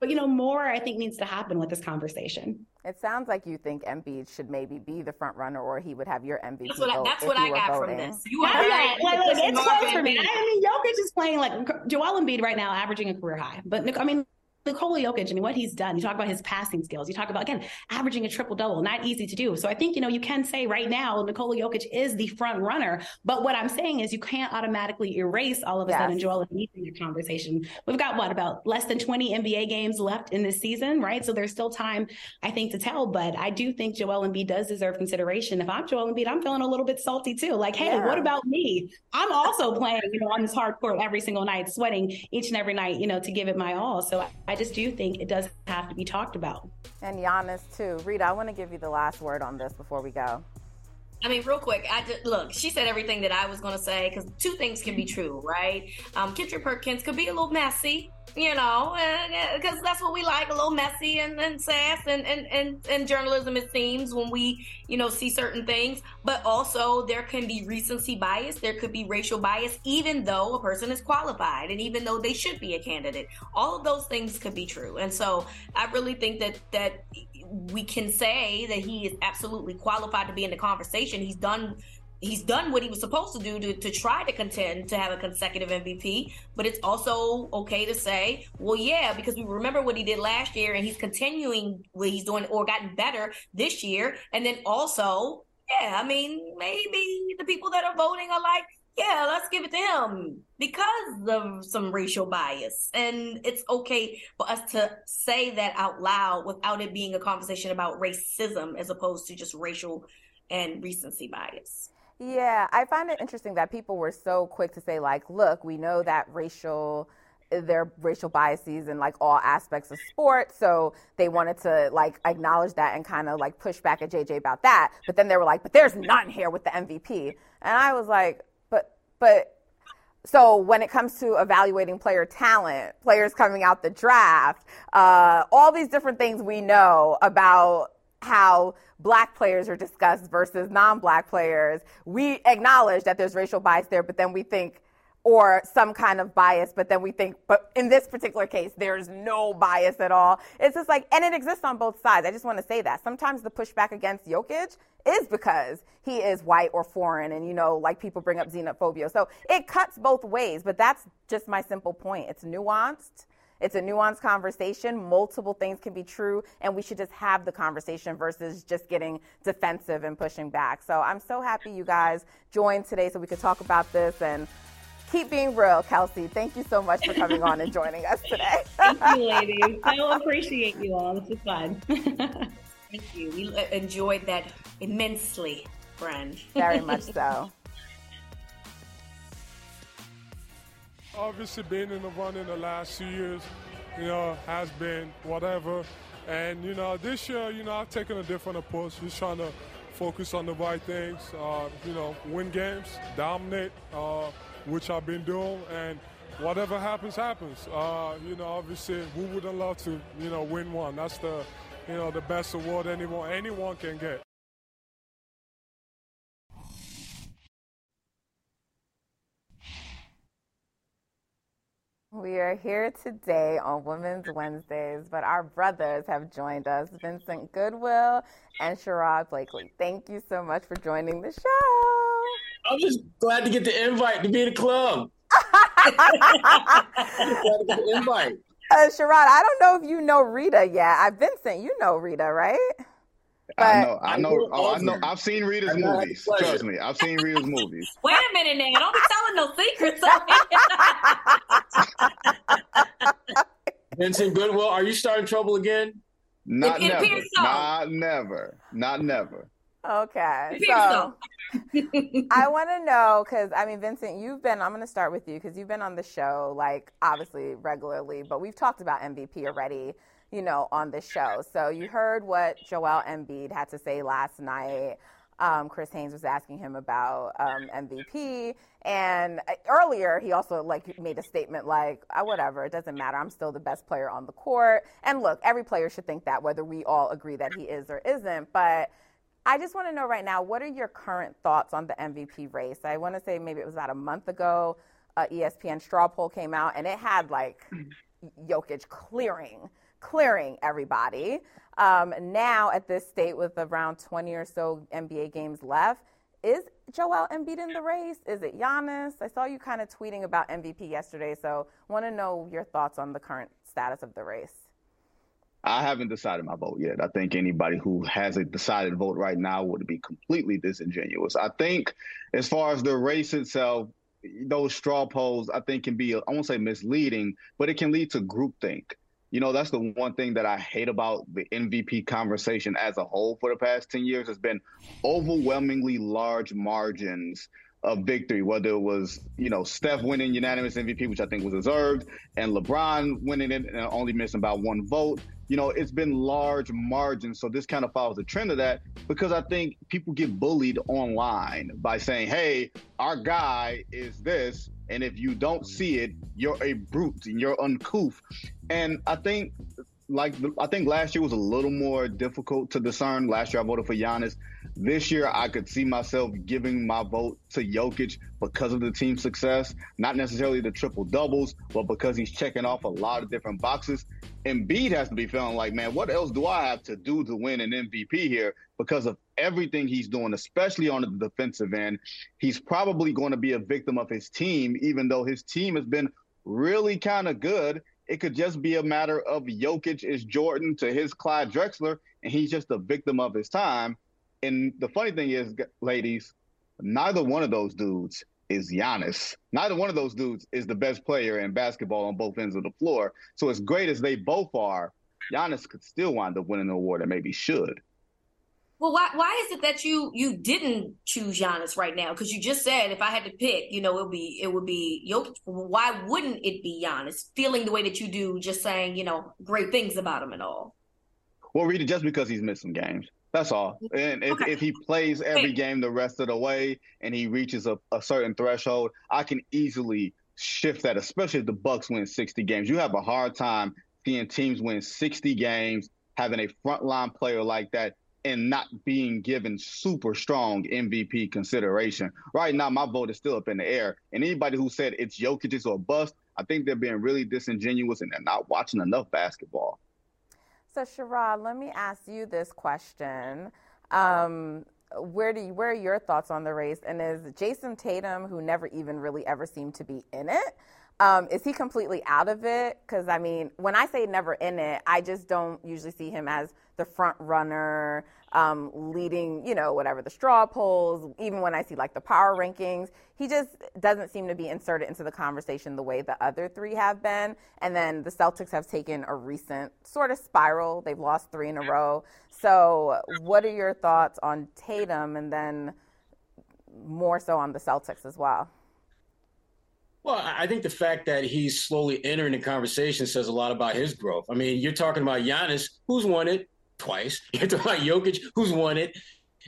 But, you know, more I think needs to happen with this conversation. It sounds like you think Embiid should maybe be the front runner, or he would have your MVP. That's what I, that's what I got voting. from this. You are right. Like, look, it's close for me. I mean, Jokic is playing like Joel Embiid right now, averaging a career high. But I mean, Nikola Jokic, I mean, what he's done. You talk about his passing skills. You talk about again averaging a triple double, not easy to do. So I think you know you can say right now Nikola Jokic is the front runner. But what I'm saying is you can't automatically erase all of a yes. sudden Joel Embiid in your conversation. We've got what about less than 20 NBA games left in this season, right? So there's still time, I think, to tell. But I do think Joel Embiid does deserve consideration. If I'm Joel Embiid, I'm feeling a little bit salty too. Like, hey, yeah. what about me? I'm also playing, you know, on this hard court every single night, sweating each and every night, you know, to give it my all. So. I, I just do think it does have to be talked about. And Giannis too. Rita, I want to give you the last word on this before we go. I mean, real quick, I just look. She said everything that I was going to say because two things can be true, right? Um, Perkins could be a little messy, you know, because that's what we like a little messy and, and sass and, and, and, and journalism, it seems, when we, you know, see certain things. But also, there can be recency bias, there could be racial bias, even though a person is qualified and even though they should be a candidate. All of those things could be true. And so I really think that, that we can say that he is absolutely qualified to be in the conversation. He's done he's done what he was supposed to do to, to try to contend to have a consecutive MVP. But it's also okay to say, well, yeah, because we remember what he did last year and he's continuing what he's doing or gotten better this year. And then also, yeah, I mean, maybe the people that are voting are like, yeah, let's give it to him because of some racial bias. And it's okay for us to say that out loud without it being a conversation about racism as opposed to just racial and recency bias. Yeah, I find it interesting that people were so quick to say, like, look, we know that racial there are racial biases in like all aspects of sport so they wanted to like acknowledge that and kind of like push back at jj about that but then they were like but there's none here with the mvp and i was like but so when it comes to evaluating player talent players coming out the draft uh, all these different things we know about how black players are discussed versus non-black players we acknowledge that there's racial bias there but then we think or some kind of bias but then we think but in this particular case there's no bias at all. It's just like and it exists on both sides. I just want to say that. Sometimes the pushback against Jokic is because he is white or foreign and you know like people bring up xenophobia. So it cuts both ways but that's just my simple point. It's nuanced. It's a nuanced conversation. Multiple things can be true, and we should just have the conversation versus just getting defensive and pushing back. So I'm so happy you guys joined today so we could talk about this and keep being real, Kelsey. Thank you so much for coming on and joining us today. Thank you, ladies. I appreciate you all. This is fun. Thank you. We enjoyed that immensely, friend. Very much so. Obviously, being in the run in the last two years, you know, has been whatever. And, you know, this year, you know, I've taken a different approach, just trying to focus on the right things, uh, you know, win games, dominate, uh, which I've been doing, and whatever happens, happens. Uh, you know, obviously, who wouldn't love to, you know, win one? That's the, you know, the best award anyone anyone can get. We are here today on Women's Wednesdays, but our brothers have joined us, Vincent Goodwill and Sherrod Blakely. Thank you so much for joining the show. I'm just glad to get the invite to be in the club. glad to get the invite. Uh, Sherrod, I don't know if you know Rita yet. been Vincent, you know Rita, right? But I know, I know, oh, I know. I've seen Rita's movies. Trust me, I've seen Rita's movies. Wait a minute now! Don't be telling no secrets. Vincent Goodwill, are you starting trouble again? Not it, never. so. Not never. Not never. Okay. So I want to know because I mean, Vincent, you've been. I'm going to start with you because you've been on the show like obviously regularly, but we've talked about MVP already you know, on the show. So you heard what Joel Embiid had to say last night. Um, Chris Haynes was asking him about um, MVP, and uh, earlier he also like made a statement like, oh, "Whatever, it doesn't matter. I'm still the best player on the court." And look, every player should think that, whether we all agree that he is or isn't. But I just want to know right now, what are your current thoughts on the MVP race? I want to say maybe it was about a month ago. Uh, ESPN straw poll came out, and it had like Jokic clearing clearing everybody. Um, now, at this state, with around 20 or so NBA games left, is Joel Embiid in the race? Is it Giannis? I saw you kind of tweeting about MVP yesterday, so want to know your thoughts on the current status of the race. I haven't decided my vote yet. I think anybody who has a decided vote right now would be completely disingenuous. I think, as far as the race itself, those straw polls, I think, can be, I won't say misleading, but it can lead to groupthink. You know, that's the one thing that I hate about the MVP conversation as a whole for the past 10 years has been overwhelmingly large margins of victory, whether it was, you know, Steph winning unanimous MVP, which I think was deserved, and LeBron winning it and only missing about one vote you know, it's been large margins. So this kind of follows the trend of that because I think people get bullied online by saying, hey, our guy is this. And if you don't see it, you're a brute and you're uncouth. And I think like I think last year was a little more difficult to discern. Last year I voted for Giannis. This year I could see myself giving my vote to Jokic because of the team success, not necessarily the triple doubles, but because he's checking off a lot of different boxes. Embiid has to be feeling like, man, what else do I have to do to win an MVP here? Because of everything he's doing, especially on the defensive end, he's probably going to be a victim of his team, even though his team has been really kind of good it could just be a matter of Jokic is Jordan to his Clyde Drexler, and he's just a victim of his time. And the funny thing is, ladies, neither one of those dudes is Giannis. Neither one of those dudes is the best player in basketball on both ends of the floor. So as great as they both are, Giannis could still wind up winning the award and maybe should. Well, why why is it that you you didn't choose Giannis right now? Because you just said if I had to pick, you know, it would be it would be Jokic. Why wouldn't it be Giannis? Feeling the way that you do, just saying, you know, great things about him and all. Well, Rita, just because he's missing games. That's all. And if, okay. if he plays every game the rest of the way and he reaches a, a certain threshold, I can easily shift that, especially if the Bucks win 60 games. You have a hard time seeing teams win 60 games, having a frontline player like that and not being given super strong MVP consideration. Right now, my vote is still up in the air. And anybody who said it's Jokic or bust, I think they're being really disingenuous and they're not watching enough basketball. So, Sherrod, let me ask you this question. Um, where do you, where are your thoughts on the race? And is Jayson Tatum, who never even really ever seemed to be in it, um, is he completely out of it? Because I mean, when I say never in it, I just don't usually see him as the front runner, um, leading, you know, whatever the straw polls. Even when I see like the power rankings, he just doesn't seem to be inserted into the conversation the way the other three have been. And then the Celtics have taken a recent sort of spiral. They've lost three in a row. So, what are your thoughts on Tatum, and then more so on the Celtics as well? Well, I think the fact that he's slowly entering the conversation says a lot about his growth. I mean, you're talking about Giannis, who's won it twice. You're talking about Jokic, who's won it.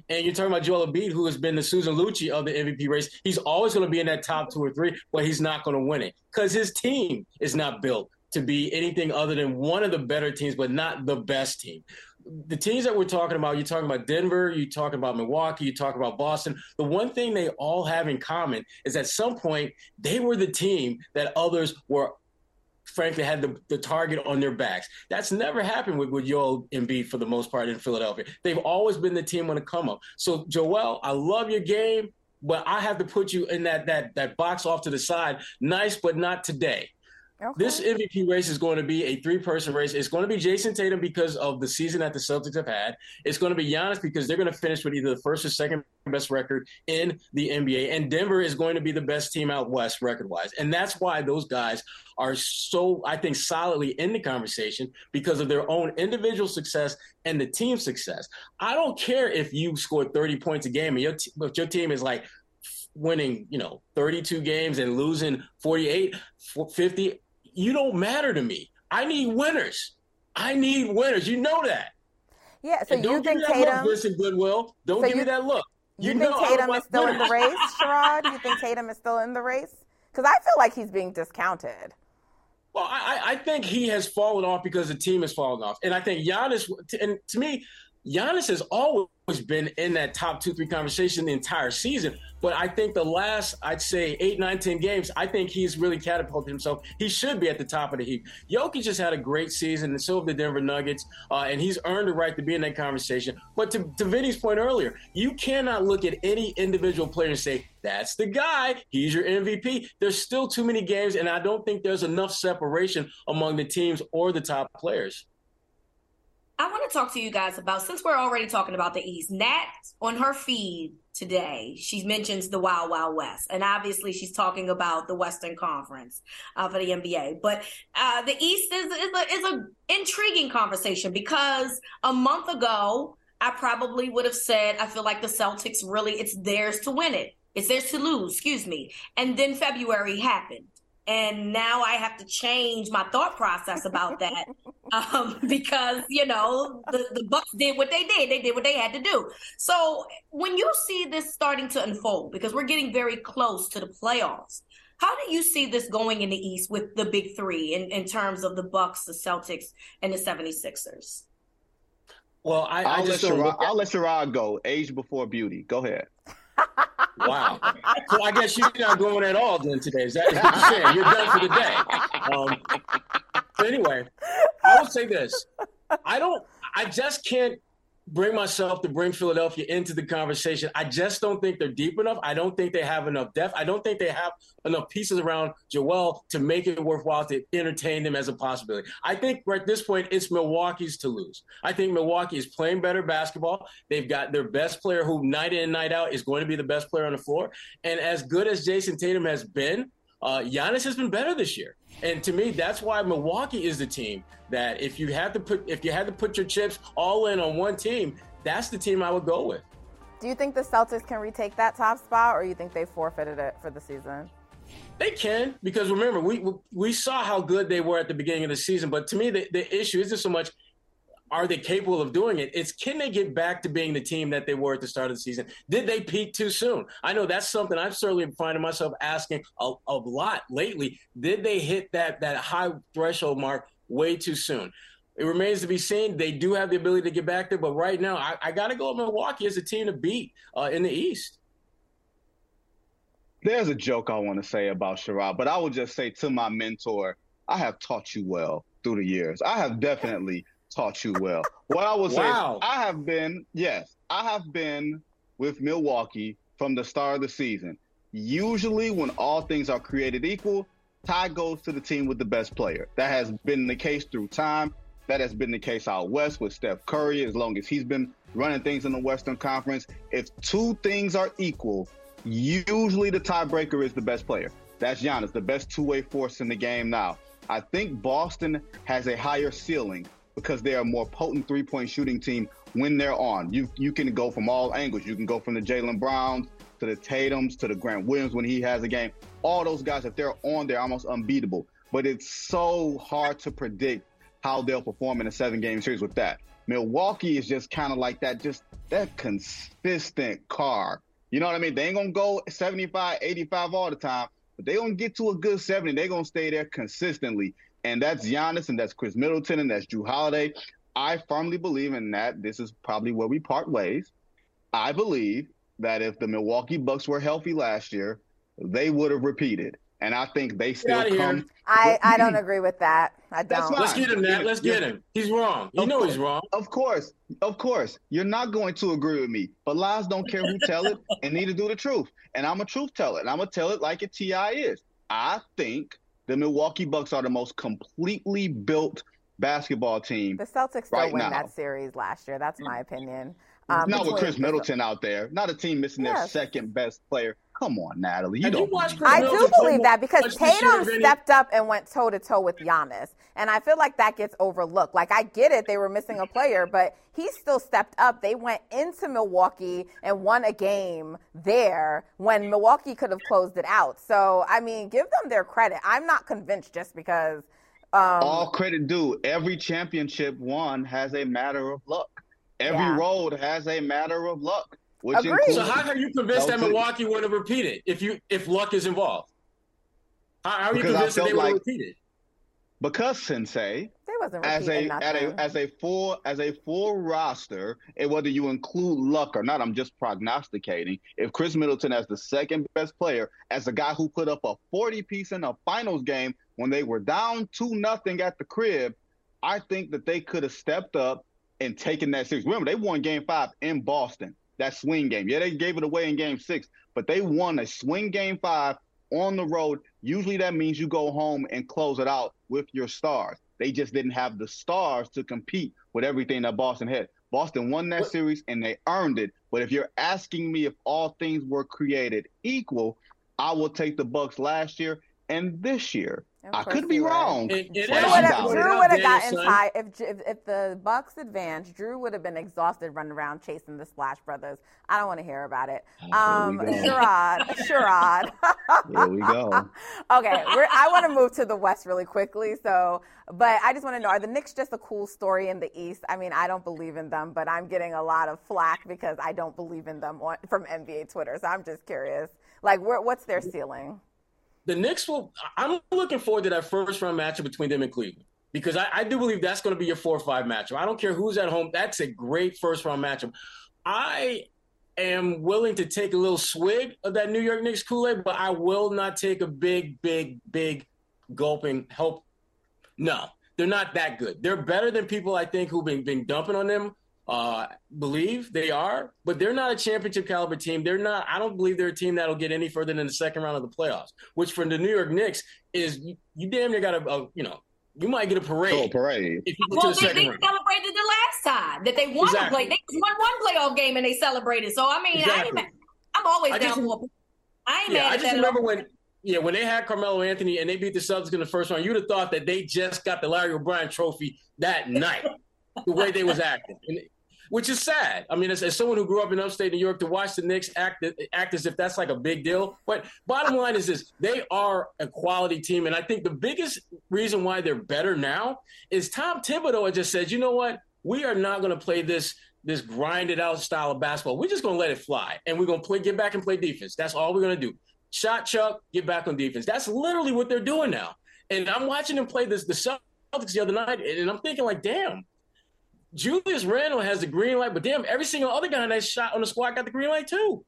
And you're talking about Joel Embiid, who has been the Susan Lucci of the MVP race. He's always going to be in that top two or three, but he's not going to win it because his team is not built to be anything other than one of the better teams, but not the best team the teams that we're talking about, you're talking about Denver, you're talking about Milwaukee, you're talking about Boston. The one thing they all have in common is at some point they were the team that others were frankly had the, the target on their backs. That's never happened with, with Joel Embiid for the most part in Philadelphia. They've always been the team on the come up. So Joel, I love your game, but I have to put you in that that that box off to the side. Nice, but not today. Okay. This MVP race is going to be a three person race. It's going to be Jayson Tatum because of the season that the Celtics have had. It's going to be Giannis because they're going to finish with either the first or second best record in the NBA. And Denver is going to be the best team out west record wise. And that's why those guys are so, I think, solidly in the conversation because of their own individual success and the team success. I don't care if you score 30 points a game and your, t- but your team is like, winning, you know, 32 games and losing 48, 50 you don't matter to me. I need winners. I need winners. You know that. Yeah. So you think Tatum? Listen, Goodwill. Don't so give you, me that look. You, you think Tatum is still winners. in the race, Sherrod? You think Tatum is still in the race? Because I feel like he's being discounted. Well, I, I think he has fallen off because the team has fallen off, and I think Giannis. And to me, Giannis has always been in that top two, three conversation the entire season. But I think the last, I'd say eight, nine, ten games, I think he's really catapulted himself. He should be at the top of the heap. Jokic just had a great season, and so have the Denver Nuggets, uh, and he's earned the right to be in that conversation. But to, to Vinny's point earlier, you cannot look at any individual player and say, that's the guy. He's your MVP. There's still too many games, and I don't think there's enough separation among the teams or the top players. I want to talk to you guys about since we're already talking about the East. Nat on her feed today, she mentions the Wild Wild West, and obviously she's talking about the Western Conference uh, for the NBA. But uh, the East is is a, is a intriguing conversation because a month ago I probably would have said I feel like the Celtics really it's theirs to win it, it's theirs to lose. Excuse me, and then February happened and now I have to change my thought process about that um, because you know the the Bucks did what they did. They did what they had to do. So when you see this starting to unfold, because we're getting very close to the playoffs, how do you see this going in the East with the big three in, in terms of the Bucks, the Celtics, and the 76ers? Well, I, I will just let don't Sherrod, I'll let Sherrod go. Age before beauty. Go ahead. Wow. So I guess you're not going at all then today. Is that what you're saying? You're done for the day. Um, anyway, I will say this. I don't I just can't bring myself to bring Philadelphia into the conversation. I just don't think they're deep enough. I don't think they have enough depth. I don't think they have enough pieces around Joel to make it worthwhile to entertain them as a possibility. I think right at this point, it's Milwaukee's to lose. I think Milwaukee is playing better basketball. They've got their best player who night in and night out is going to be the best player on the floor. And as good as Jayson Tatum has been, uh, Giannis has been better this year. And to me, that's why Milwaukee is the team that if you had to put if you had to put your chips all in on one team, that's the team I would go with. Do you think the Celtics can retake that top spot, or you think they forfeited it for the season? They can because remember we we saw how good they were at the beginning of the season. But to me, the, the issue isn't so much are they capable of doing it? It's can they get back to being the team that they were at the start of the season? Did they peak too soon? I know that's something I'm certainly finding myself asking a, a lot lately. Did they hit that that high threshold mark way too soon? It remains to be seen. They do have the ability to get back there, but right now, I, I got to go with Milwaukee as a team to beat uh, in the East. There's a joke I want to say about Sherrod, but I will just say to my mentor, I have taught you well through the years. I have definitely taught you well. What I will say Wow. I have been, yes, I have been with Milwaukee from the start of the season. Usually when all things are created equal, tie goes to the team with the best player. That has been the case through time. That has been the case out west with Steph Curry as long as he's been running things in the Western Conference. If two things are equal, usually the tiebreaker is the best player. That's Giannis, the best two-way force in the game now. I think Boston has a higher ceiling because they're a more potent three-point shooting team when they're on. You you can go from all angles. You can go from the Jaylen Browns to the Tatum's to the Grant Williams when he has a game. All those guys, if they're on, they're almost unbeatable. But it's so hard to predict how they'll perform in a seven-game series with that. Milwaukee is just kind of like that, just that consistent car. You know what I mean? They ain't gonna go 75, 85 all the time, but they gonna get to a good 70. They're gonna stay there consistently. And that's Giannis and that's Khris Middleton and that's Jrue Holiday. I firmly believe in that. This is probably where we part ways. I believe that if the Milwaukee Bucks were healthy last year, they would have repeated. And I think they still outta here. come. I, I don't agree with that. I don't. fine. Let's get him, Nat. Let's get him. He's wrong. You Of know course. he's wrong. Of course, of course, you're not going to agree with me, but lies don't care who tell it, and neither do the truth. And I'm a truth teller, and I'm gonna tell it like a Ti is. I think the Milwaukee Bucks are the most completely built basketball team. The Celtics still right win now. that series last year. That's my opinion. Um, not with Khris Middleton out there, not a team missing their second best player. Come on, Natalie, you don't. watched Chris I do believe that because much Tatum stepped up and went toe to toe with Giannis, and I feel like that gets overlooked. Like I get it, they were missing a player, but he still stepped up. They went into Milwaukee and won a game there when Milwaukee could have closed it out. So I mean, give them their credit. I'm not convinced just because. Um, All credit due. Every championship won has a matter of luck. Every Yeah. road has a matter of luck. Which Agreed. includes So how are you convinced that Celtics. Milwaukee would have repeated if you if luck is involved? How, how are you Because I convinced that felt they would have repeated? because Sensei, they wasn't as a, at a as a full as a full roster, and whether you include luck or not, I'm just prognosticating. If Khris Middleton as the second best player, as a guy who put up a 40 piece in a finals game when they were down two nothing at the crib, I think that they could have stepped up and taken that series. Remember, they won Game Five in Boston. That swing game. Yeah, they gave it away in Game Six, but they won a swing Game Five on the road. Usually, that means you go home and close it out with your stars. They just didn't have the stars to compete with everything that Boston had. Boston won that series and they earned it. But if you're asking me if all things were created equal, I will take the Bucks last year and this year. I could be wrong. It, it Jrue would have gotten tired if, if, if the Bucks advanced. Jrue would have been exhausted running around chasing the Splash Brothers. I don't want to hear about it. Um, Sherrod, Sherrod. Here we go. okay, I want to move to the West really quickly. So, but I just want to know: Are the Knicks just a cool story in the East? I mean, I don't believe in them, but I'm getting a lot of flack because I don't believe in them from NBA Twitter. So I'm just curious. Like, where, what's their ceiling? The Knicks will. I'm looking forward to that first round matchup between them and Cleveland because I, I do believe that's going to be your four or five matchup. I don't care who's at home. That's a great first round matchup. I am willing to take a little swig of that New York Knicks Kool Aid, but I will not take a big, big, big gulping help. No, they're not that good. They're better than people I think who've been, been dumping on them uh, believe they are, but they're not a championship caliber team. They're not. I don't believe they're a team that'll get any further than the second round of the playoffs. Which for the New York Knicks is you, you damn near got a, a, you know you might get a parade. Oh, parade. If you well, the they, they celebrated the last time that they won exactly. a play. They won one playoff game and they celebrated. So I mean, exactly. I am always I down for. I ain't yeah, mad I just remember when. Yeah, when they had Carmelo Anthony and they beat the Celtics in the first round, you'd have thought that they just got the Larry O'Brien Trophy that night. the way they was acting, and which is sad. I mean, as, as, someone who grew up in upstate New York, to watch the Knicks act act as if that's like a big deal. But bottom line is this: they are a quality team, and I think the biggest reason why they're better now is Tom Thibodeau just said, you know what, we are not going to play this this grinded out style of basketball. We're just going to let it fly, and we're going to play get back and play defense. That's all we're going to do. Shot chuck, get back on defense. That's literally what they're doing now. And I'm watching them play this the Celtics the other night, and I'm thinking like, damn Julius Randle has the green light, but damn, every single other guy that shot on the squad got the green light too.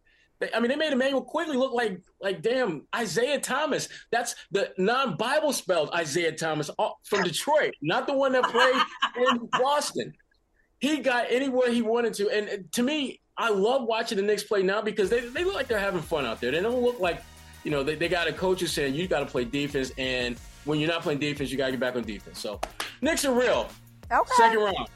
I mean, they made Immanuel Quickley look like like damn Isiah Thomas. That's the non-Bible spelled Isiah Thomas uh, from Detroit, not the one that played in Boston. He got anywhere he wanted to, and to me, I love watching the Knicks play now because they, they look like they're having fun out there. They don't look like you know they, they got a coach who's saying you got to play defense, and when you're not playing defense, you got to get back on defense. So Knicks are real. Okay. Second round.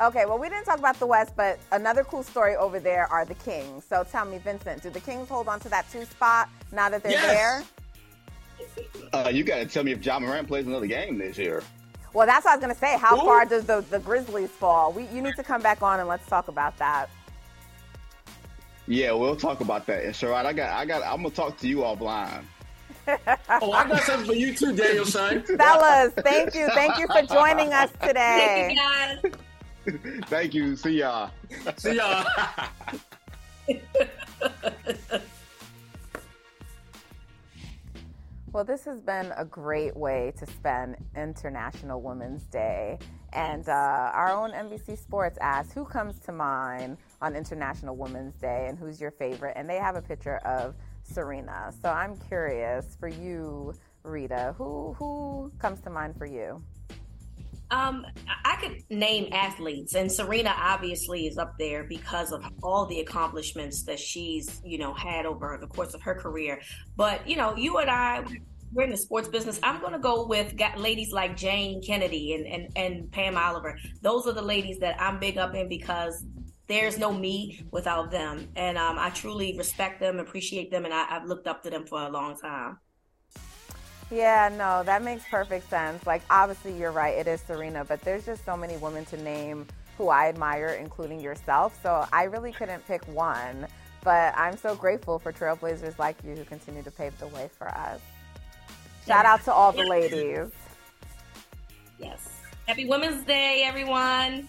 Okay, well, we didn't talk about the West, but another cool story over there are the Kings. So tell me, Vincent, do the Kings hold on to that two spot now that they're yes. there? Uh, you got to tell me if Ja Morant plays another game this year. Well, that's what I was going to say. How Ooh. far does the, the Grizzlies fall? We, you need to come back on and let's talk about that. Yeah, we'll talk about that. And Sherrod, I got, I got, I'm gonna talk to you offline. oh, I got something for you too, Daniel son. Fellas, thank you, thank you for joining us today. Thank you, guys. Thank you. See y'all. See y'all. Well, this has been a great way to spend International Women's Day. And uh, our own NBC Sports asked who comes to mind on International Women's Day and who's your favorite. And they have a picture of Serena. So I'm curious for you, Rita, who, who comes to mind for you? Um, I could name athletes, and Serena obviously is up there because of all the accomplishments that she's, you know, had over the course of her career. But you know, you and I, we're in the sports business. I'm going to go with ladies like Jayne Kennedy and, and and Pam Oliver. Those are the ladies that I'm big up in because there's no me without them, and um, I truly respect them, appreciate them, and I, I've looked up to them for a long time. Yeah, no, that makes perfect sense. Like, obviously, you're right, it is Serena, but there's just so many women to name who I admire, including yourself. So I really couldn't pick one, but I'm so grateful for trailblazers like you who continue to pave the way for us. Shout out to all the ladies. Yes. Happy Women's Day, everyone.